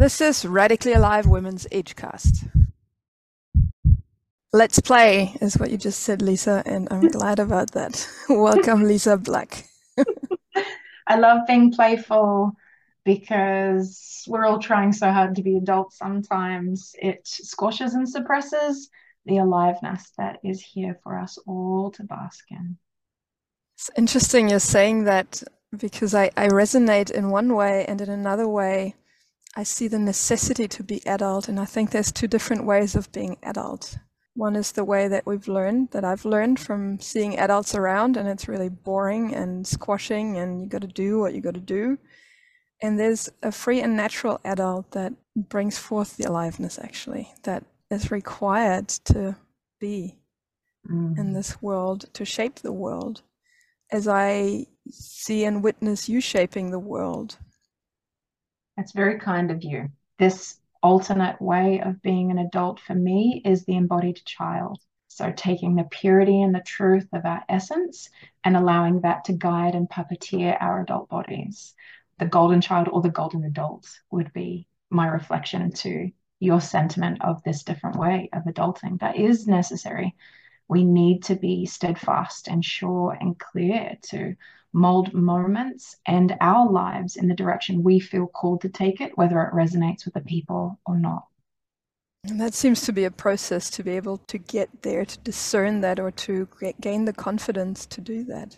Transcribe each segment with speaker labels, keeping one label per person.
Speaker 1: This is Radically Alive Women's Edgecast. Let's play, is what you just said, Lysa, and I'm glad about that. Welcome, Lysa Black.
Speaker 2: I love being playful because we're all trying so hard to be adults sometimes. It squashes and suppresses the aliveness that is here for us all to bask in.
Speaker 1: It's interesting you're saying that because I, I resonate in one way and in another way I see the necessity to be adult and I think there's two different ways of being adult. One is the way that we've learned, that I've learned from seeing adults around and it's really boring and squashing and you got to do what you got to do. And there's a free and natural adult that brings forth the aliveness actually, that is required to be mm. in this world, to shape the world as I see and witness you shaping the world.
Speaker 2: That's very kind of you. This alternate way of being an adult for me is the embodied child. So, taking the purity and the truth of our essence and allowing that to guide and puppeteer our adult bodies. The golden child or the golden adult would be my reflection to your sentiment of this different way of adulting that is necessary. We need to be steadfast and sure and clear to mold moments and our lives in the direction we feel called to take it, whether it resonates with the people or not.
Speaker 1: And that seems to be a process to be able to get there, to discern that, or to gain the confidence to do that.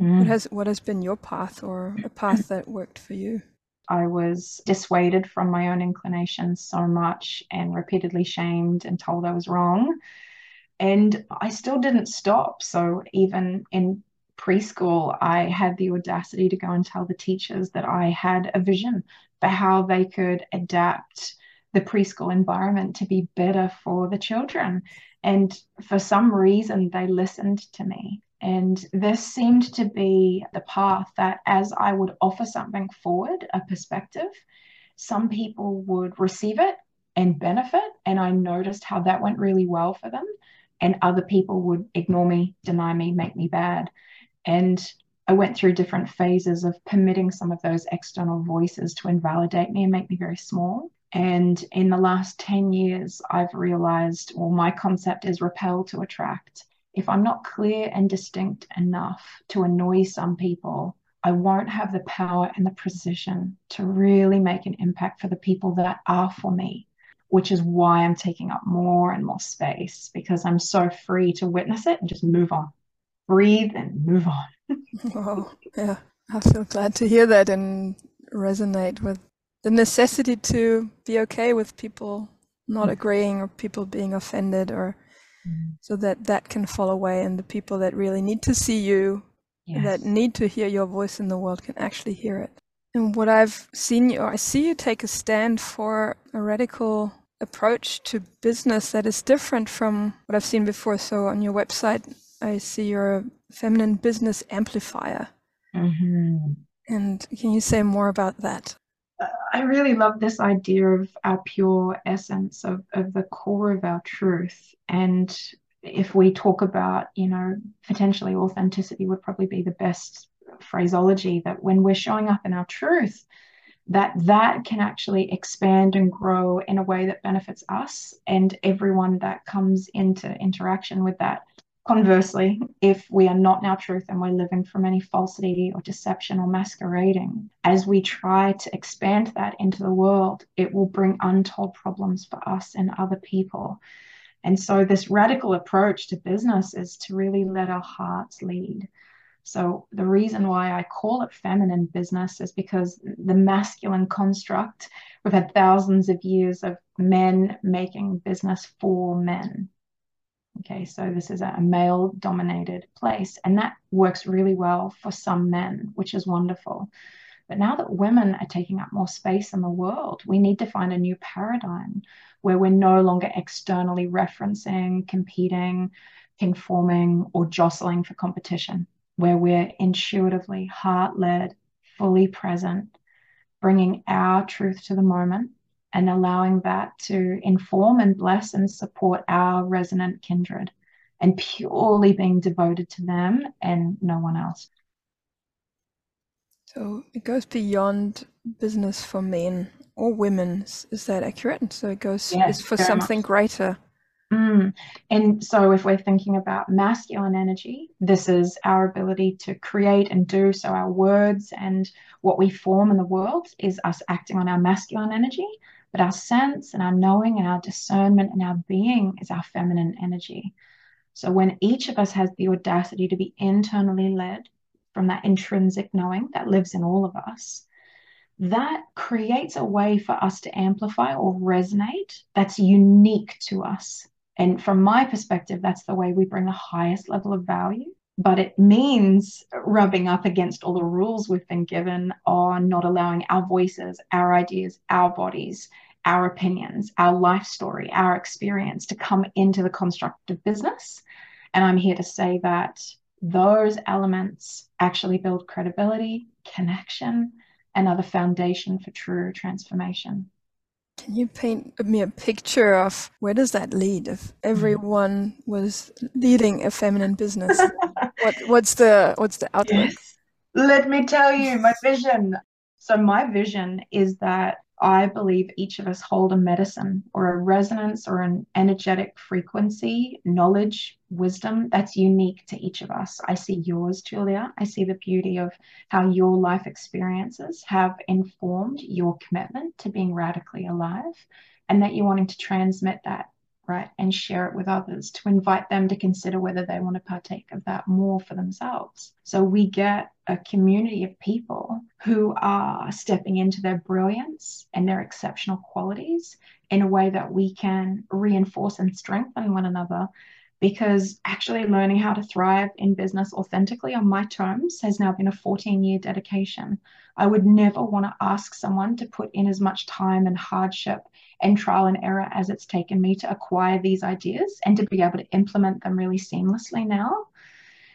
Speaker 1: Mm. What has what has been your path, or a path that worked for you?
Speaker 2: I was dissuaded from my own inclinations so much, and repeatedly shamed and told I was wrong. And I still didn't stop. So even in preschool, I had the audacity to go and tell the teachers that I had a vision for how they could adapt the preschool environment to be better for the children. And for some reason, they listened to me. And this seemed to be the path that, as I would offer something forward, a perspective, some people would receive it and benefit. And I noticed how that went really well for them. And other people would ignore me, deny me, make me bad. And I went through different phases of permitting some of those external voices to invalidate me and make me very small. And in the last 10 years, I've realized, well, my concept is repel to attract. If I'm not clear and distinct enough to annoy some people, I won't have the power and the precision to really make an impact for the people that are for me, which is why I'm taking up more and more space because I'm so free to witness it and just move on breathe and move on.
Speaker 1: oh, yeah. I feel glad to hear that and resonate with the necessity to be okay with people not mm. agreeing or people being offended or mm. so that that can fall away and the people that really need to see you yes. that need to hear your voice in the world can actually hear it and what i've seen you i see you take a stand for a radical approach to business that is different from what i've seen before so on your website I see you're a feminine business amplifier. Mm-hmm. And can you say more about that?
Speaker 2: I really love this idea of our pure essence, of, of the core of our truth. And if we talk about, you know, potentially authenticity would probably be the best phraseology that when we're showing up in our truth, that that can actually expand and grow in a way that benefits us and everyone that comes into interaction with that Conversely, if we are not in our truth and we're living from any falsity or deception or masquerading, as we try to expand that into the world, it will bring untold problems for us and other people. And so, this radical approach to business is to really let our hearts lead. So, the reason why I call it feminine business is because the masculine construct, we've had thousands of years of men making business for men Okay, so this is a male dominated place, and that works really well for some men, which is wonderful. But now that women are taking up more space in the world, we need to find a new paradigm where we're no longer externally referencing, competing, conforming, or jostling for competition, where we're intuitively heart led, fully present, bringing our truth to the moment and allowing that to inform and bless and support our resonant kindred and purely being devoted to them and no one else.
Speaker 1: So it goes beyond business for men. or women. Is that accurate? So it goes yes, for something much. greater.
Speaker 2: Mm. And so, if we're thinking about masculine energy, this is our ability to create and do. So, our words and what we form in the world is us acting on our masculine energy. But our sense and our knowing and our discernment and our being is our feminine energy. So, when each of us has the audacity to be internally led from that intrinsic knowing that lives in all of us, that creates a way for us to amplify or resonate that's unique to us and from my perspective, that's the way we bring the highest level of value. But it means rubbing up against all the rules we've been given on not allowing our voices, our ideas, our bodies, our opinions, our life story, our experience to come into the construct of business. And I'm here to say that those elements actually build credibility, connection, and are the foundation for true transformation.
Speaker 1: Can you paint me a picture of where does that lead if everyone was leading a feminine business? what what's the what's the outlook? Yes.
Speaker 2: Let me tell you my vision. So my vision is that I believe each of us hold a medicine or a resonance or an energetic frequency, knowledge, wisdom that's unique to each of us. I see yours, Julia. I see the beauty of how your life experiences have informed your commitment to being radically alive and that you're wanting to transmit that right and share it with others to invite them to consider whether they want to partake of that more for themselves. So we get a community of people who are stepping into their brilliance and their exceptional qualities in a way that we can reinforce and strengthen one another because actually learning how to thrive in business authentically on my terms has now been a 14 year dedication. I would never want to ask someone to put in as much time and hardship and trial and error as it's taken me to acquire these ideas and to be able to implement them really seamlessly now.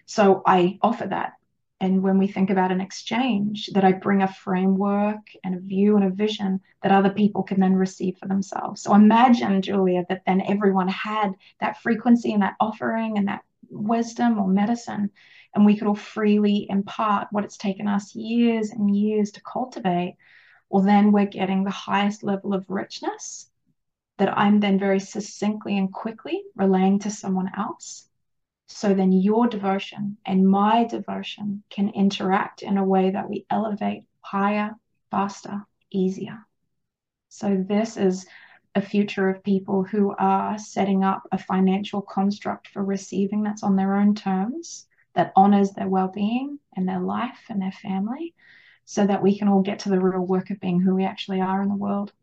Speaker 2: So I offer that and when we think about an exchange, that I bring a framework and a view and a vision that other people can then receive for themselves. So imagine, Julia, that then everyone had that frequency and that offering and that wisdom or medicine, and we could all freely impart what it's taken us years and years to cultivate. Well, then we're getting the highest level of richness that I'm then very succinctly and quickly relaying to someone else so then your devotion and my devotion can interact in a way that we elevate higher, faster, easier. So this is a future of people who are setting up a financial construct for receiving that's on their own terms, that honors their well-being and their life and their family, so that we can all get to the real work of being who we actually are in the world.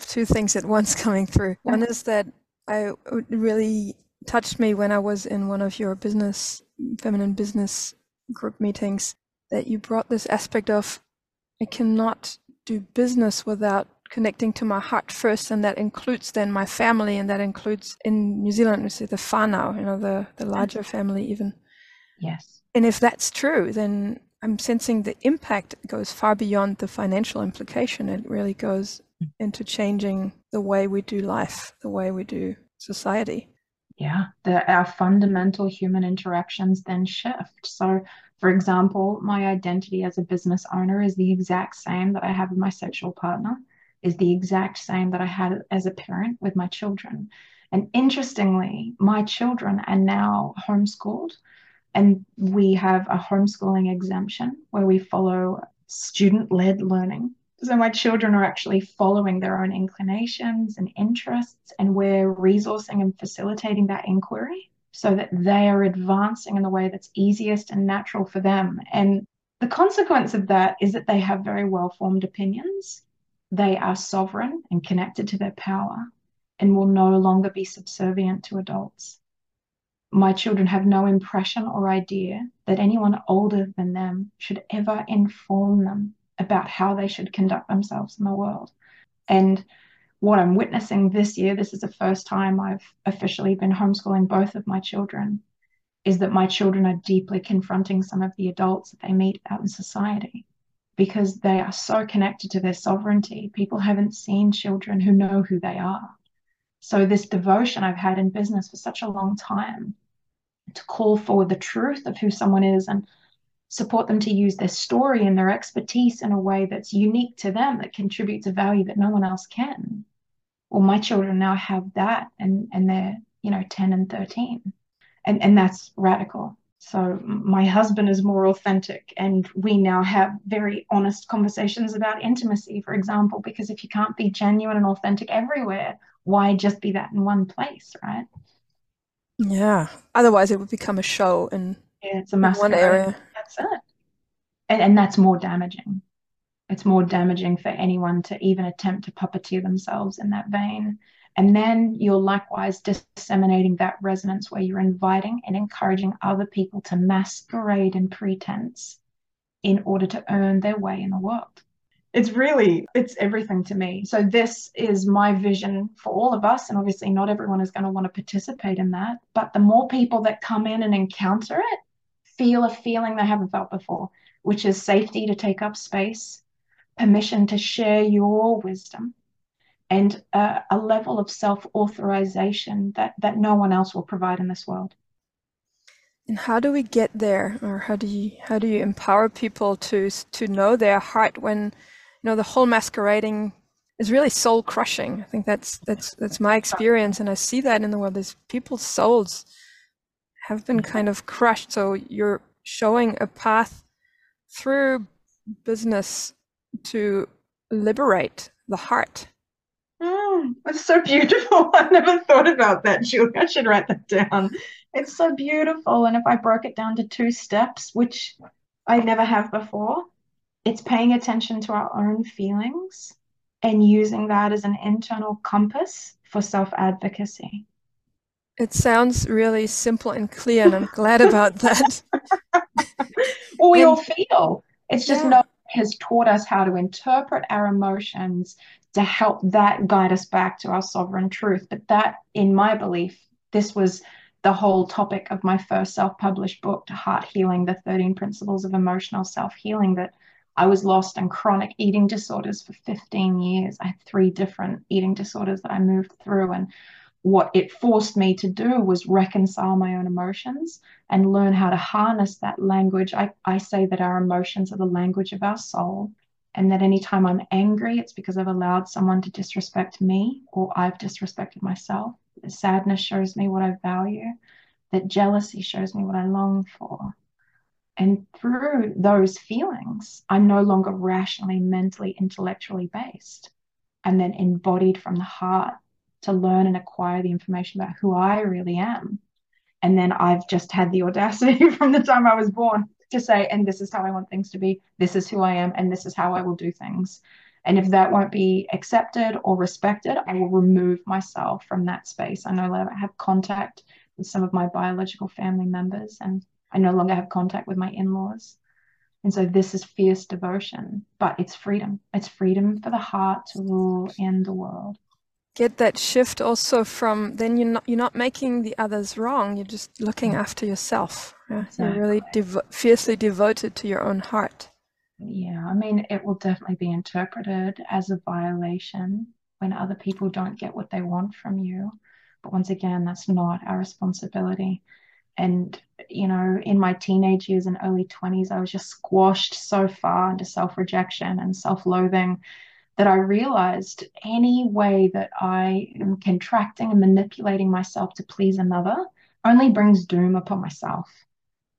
Speaker 1: Two things at once coming through. One is that I really touched me when I was in one of your business, feminine business group meetings, that you brought this aspect of I cannot do business without connecting to my heart first, and that includes then my family, and that includes in New Zealand, we say the whānau, you know, the, the larger family even.
Speaker 2: Yes.
Speaker 1: And if that's true, then I'm sensing the impact goes far beyond the financial implication. It really goes mm. into changing the way we do life, the way we do society
Speaker 2: yeah the, our fundamental human interactions then shift. So for example my identity as a business owner is the exact same that i have with my sexual partner is the exact same that i had as a parent with my children. And interestingly my children are now homeschooled and we have a homeschooling exemption where we follow student-led learning so my children are actually following their own inclinations and interests, and we're resourcing and facilitating that inquiry so that they are advancing in the way that's easiest and natural for them. And the consequence of that is that they have very well formed opinions. They are sovereign and connected to their power and will no longer be subservient to adults. My children have no impression or idea that anyone older than them should ever inform them about how they should conduct themselves in the world. And what I'm witnessing this year, this is the first time I've officially been homeschooling both of my children, is that my children are deeply confronting some of the adults that they meet out in society because they are so connected to their sovereignty. People haven't seen children who know who they are. So, this devotion I've had in business for such a long time to call forward the truth of who someone is and support them to use their story and their expertise in a way that's unique to them, that contributes a value that no one else can. Well, my children now have that and, and they're, you know, 10 and 13. And, and that's radical. So my husband is more authentic, and we now have very honest conversations about intimacy, for example, because if you can't be genuine and authentic everywhere, why just be that in one place, right?
Speaker 1: Yeah. Otherwise, it would become a show in,
Speaker 2: yeah, it's a
Speaker 1: in one area.
Speaker 2: That's it. And, and that's more damaging. It's more damaging for anyone to even attempt to puppeteer themselves in that vein. And then you're likewise disseminating that resonance where you're inviting and encouraging other people to masquerade in pretense in order to earn their way in the world. It's really, it's everything to me. So, this is my vision for all of us. And obviously, not everyone is going to want to participate in that. But the more people that come in and encounter it, feel a feeling they haven't felt before, which is safety to take up space, permission to share your wisdom, and a level of self authorization that, that no one else will provide in this world.
Speaker 1: And how do we get there, or how do you how do you empower people to to know their heart when you know the whole masquerading is really soul crushing? I think that's that's that's my experience, and I see that in the world. There's people's souls have been kind of crushed. So you're showing a path through business to liberate the heart
Speaker 2: Mm, it's so beautiful. I never thought about that, Julie. I should write that down. It's so beautiful. And if I broke it down to two steps, which I never have before, it's paying attention to our own feelings and using that as an internal compass for self advocacy.
Speaker 1: It sounds really simple and clear, and I'm glad about that.
Speaker 2: well, we and, all feel. It's just yeah. no has taught us how to interpret our emotions to help that guide us back to our sovereign truth. But that, in my belief, this was the whole topic of my first self published book, Heart Healing The 13 Principles of Emotional Self Healing, that I was lost in chronic eating disorders for 15 years. I had three different eating disorders that I moved through. And what it forced me to do was reconcile my own emotions and learn how to harness that language. I, I say that our emotions are the language of our soul and that anytime I'm angry, it's because I've allowed someone to disrespect me or I've disrespected myself. Sadness shows me what I value, that jealousy shows me what I long for. And through those feelings, I'm no longer rationally, mentally, intellectually based. and then embodied from the heart to learn and acquire the information about who I really am. And then I've just had the audacity from the time I was born to say, and this is how I want things to be, this is who I am, and this is how I will do things. And if that won't be accepted or respected, I will remove myself from that space. I no longer have contact with some of my biological family members, and I no longer have contact with my in laws. And so this is fierce devotion, but it's freedom. It's freedom for the heart to rule in the world.
Speaker 1: Get that shift also from then you're not you're not making the others wrong. You're just looking after yourself. Yeah, exactly. You're really devo- fiercely devoted to your own heart.
Speaker 2: Yeah, I mean, it will definitely be interpreted as a violation when other people don't get what they want from you. But once again, that's not our responsibility. And, you know, in my teenage years and early 20s, I was just squashed so far into self rejection and self loathing that I realized any way that I am contracting and manipulating myself to please another only brings doom upon myself.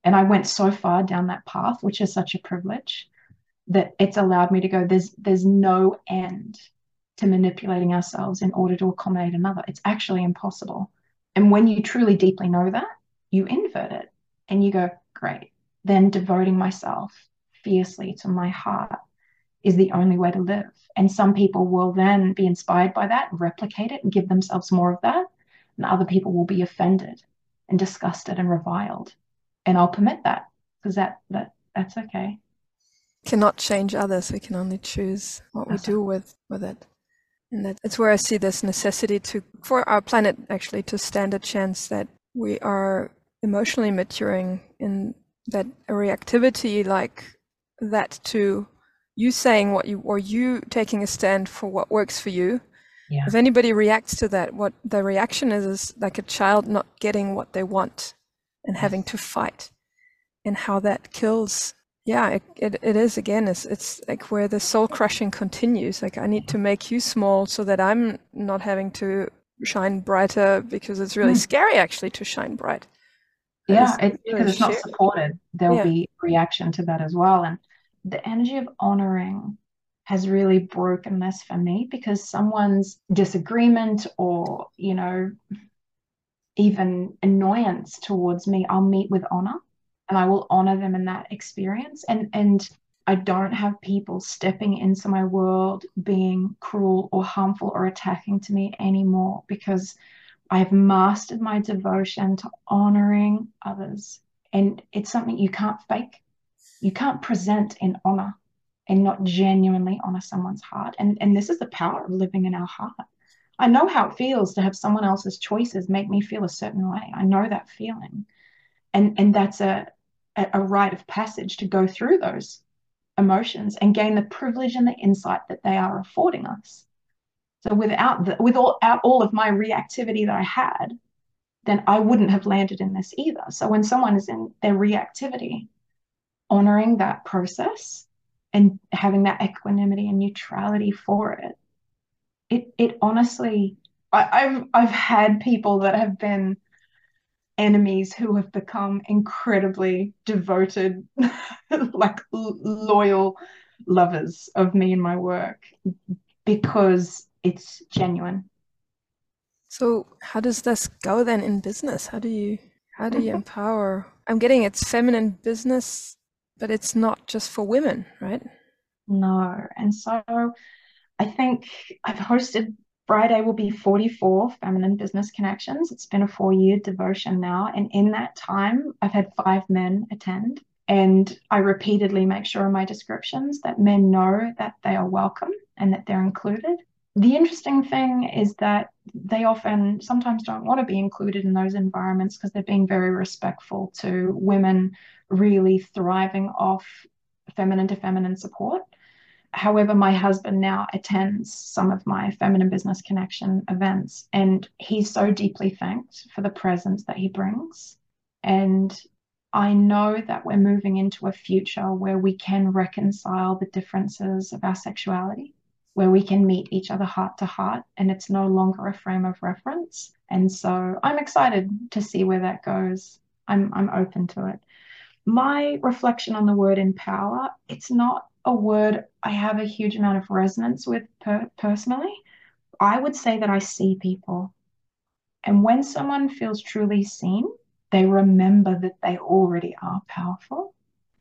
Speaker 2: And I went so far down that path, which is such a privilege, that it's allowed me to go, there's there's no end to manipulating ourselves in order to accommodate another. It's actually impossible. And when you truly deeply know that, you invert it and you go, great, then devoting myself fiercely to my heart is the only way to live. And some people will then be inspired by that, replicate it, and give themselves more of that. And other people will be offended and disgusted and reviled and I'll permit that because that that that's okay.
Speaker 1: Cannot change others. We can only choose what we do with with it. And that, that's where I see this necessity to for our planet actually to stand a chance that we are emotionally maturing in that reactivity like that to you saying what you or you taking a stand for what works for you yeah. if anybody reacts to that what the reaction is is like a child not getting what they want and having to fight and how that kills Yeah, it, it, it is again, it's, it's like where the soul crushing continues. Like, I need to make you small so that I'm not having to shine brighter because it's really mm. scary actually to shine bright.
Speaker 2: Yeah, it's, because it's not supported. There'll yeah. be reaction to that as well. And the energy of honoring has really broken this for me because someone's disagreement or, you know, even annoyance towards me, I'll meet with honor and I will honor them in that experience. And and I don't have people stepping into my world being cruel or harmful or attacking to me anymore because I've mastered my devotion to honoring others. And it's something you can't fake. You can't present in honor and not genuinely honor someone's heart. And, and this is the power of living in our heart. I know how it feels to have someone else's choices make me feel a certain way. I know that feeling. And, and that's a, a rite of passage to go through those emotions and gain the privilege and the insight that they are affording us. So without the, with all, all of my reactivity that I had, then I wouldn't have landed in this either. So when someone is in their reactivity, honoring that process and having that equanimity and neutrality for it, it it honestly, I, I've I've had people that have been enemies who have become incredibly devoted, like loyal lovers of me and my work because it's genuine.
Speaker 1: So how does this go then in business? How do you how do you mm-hmm. empower? I'm getting it's feminine business, but it's not just for women, right?
Speaker 2: No. And so I think I've hosted Friday will be 44 feminine business connections. It's been a four year devotion now. And in that time, I've had five men attend. And I repeatedly make sure in my descriptions that men know that they are welcome and that they're included the interesting thing is that they often sometimes don't want to be included in those environments because they're being very respectful to women really thriving off feminine to feminine support. However, my husband now attends some of my feminine business connection events, and he's so deeply thanked for the presence that he brings. And I know that we're moving into a future where we can reconcile the differences of our sexuality where we can meet each other heart to heart and it's no longer a frame of reference. And so I'm excited to see where that goes. I'm, I'm open to it. My reflection on the word empower, it's not a word I have a huge amount of resonance with per- personally. I would say that I see people. And when someone feels truly seen, they remember that they already are powerful.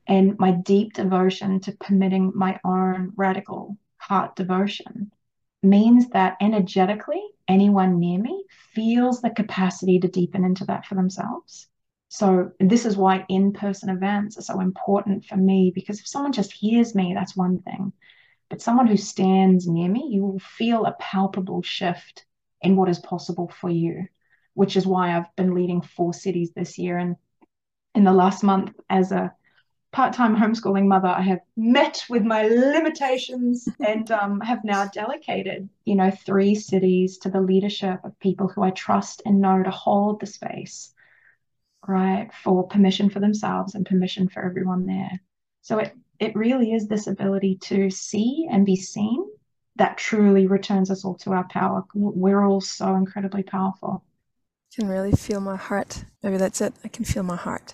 Speaker 2: And my deep devotion to permitting my own radical heart devotion means that energetically, anyone near me feels the capacity to deepen into that for themselves. So, this is why in person events are so important for me because if someone just hears me, that's one thing. But someone who stands near me, you will feel a palpable shift in what is possible for you, which is why I've been leading four cities this year. And in the last month, as a part-time homeschooling mother, I have met with my limitations and um, have now delegated, you know, three cities to the leadership of people who I trust and know to hold the space, right, for permission for themselves and permission for everyone there. So it it really is this ability to see and be seen that truly returns us all to our power. We're all so incredibly powerful.
Speaker 1: I can really feel my heart. Maybe that's it. I can feel my heart.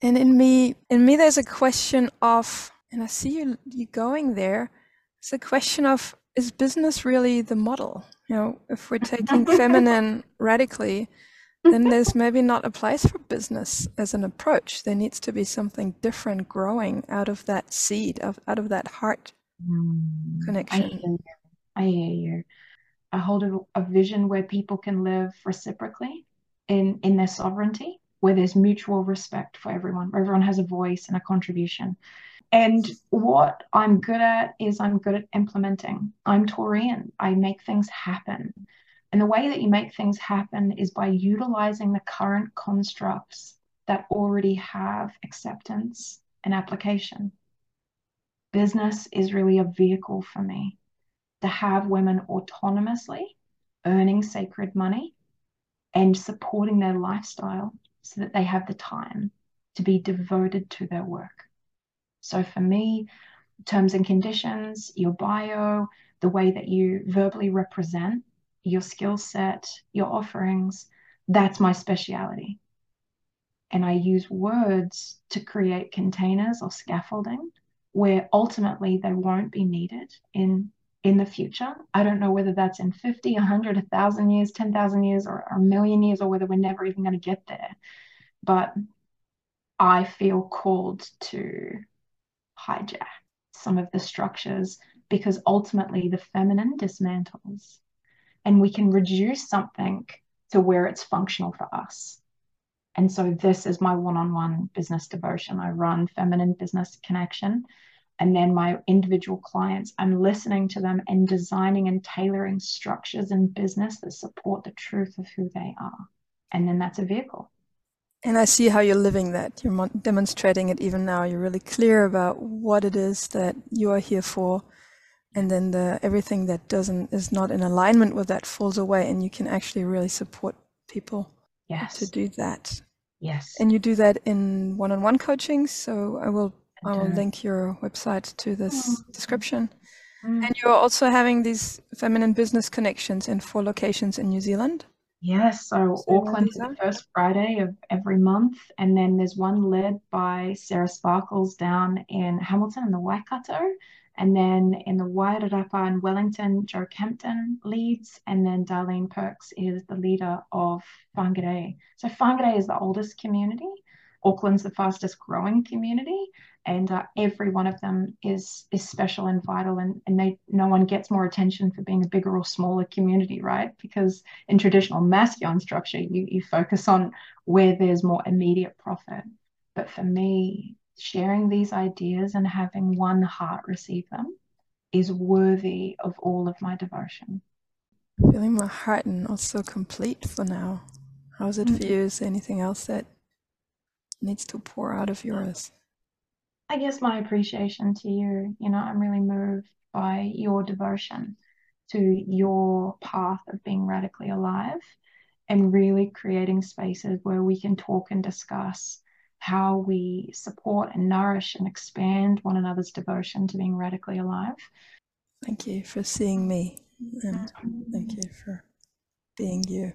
Speaker 1: And in me, in me, there's a question of, and I see you, you going there. It's a question of, is business really the model? You know, if we're taking feminine radically, then there's maybe not a place for business as an approach. There needs to be something different growing out of that seed, of out of that heart mm, connection. I
Speaker 2: hear you. I hear you. I hold a, a vision where people can live reciprocally in in their sovereignty where there's mutual respect for everyone, where everyone has a voice and a contribution. And what I'm good at is I'm good at implementing. I'm Taurian. I make things happen. And the way that you make things happen is by utilizing the current constructs that already have acceptance and application. Business is really a vehicle for me to have women autonomously earning sacred money and supporting their lifestyle so that they have the time to be devoted to their work. So for me, terms and conditions, your bio, the way that you verbally represent your skill set, your offerings, that's my speciality. And I use words to create containers or scaffolding where ultimately they won't be needed in in the future. I don't know whether that's in 50, 100, 1,000 years, 10,000 years, or, or a million years, or whether we're never even going to get there. But I feel called to hijack some of the structures because ultimately the feminine dismantles and we can reduce something to where it's functional for us. And so this is my one-on-one business devotion. I run Feminine Business Connection. And then my individual clients, I'm listening to them and designing and tailoring structures in business that support the truth of who they are. And then that's a vehicle.
Speaker 1: And I see how you're living that. You're demonstrating it even now. You're really clear about what it is that you are here for. And then the everything that doesn't is not in alignment with that falls away and you can actually really support people
Speaker 2: yes.
Speaker 1: to do that.
Speaker 2: Yes.
Speaker 1: And you do that in one-on-one coaching. So I will I will link your website to this mm. description. Mm. And you're also having these feminine business connections in four locations in New Zealand.
Speaker 2: Yes, so Auckland's the first Friday of every month, and then there's one led by Sarah Sparkles down in Hamilton in the Waikato, and then in the Wairarapa in Wellington, Joe Kempton leads, and then Darlene Perks is the leader of Whangarei. So Whangarei is the oldest community. Auckland's the fastest growing community, and uh, every one of them is is special and vital and, and they no one gets more attention for being a bigger or smaller community right because in traditional masculine structure you, you focus on where there's more immediate profit but for me sharing these ideas and having one heart receive them is worthy of all of my devotion.
Speaker 1: Feeling my heart and also complete for now. How's it mm-hmm. for you? Is there anything else that needs to pour out of yours?
Speaker 2: I guess my appreciation to you, you know, I'm really moved by your devotion to your path of being radically alive and really creating spaces where we can talk and discuss how we support and nourish and expand one another's devotion to being radically alive.
Speaker 1: Thank you for seeing me and thank you for being you.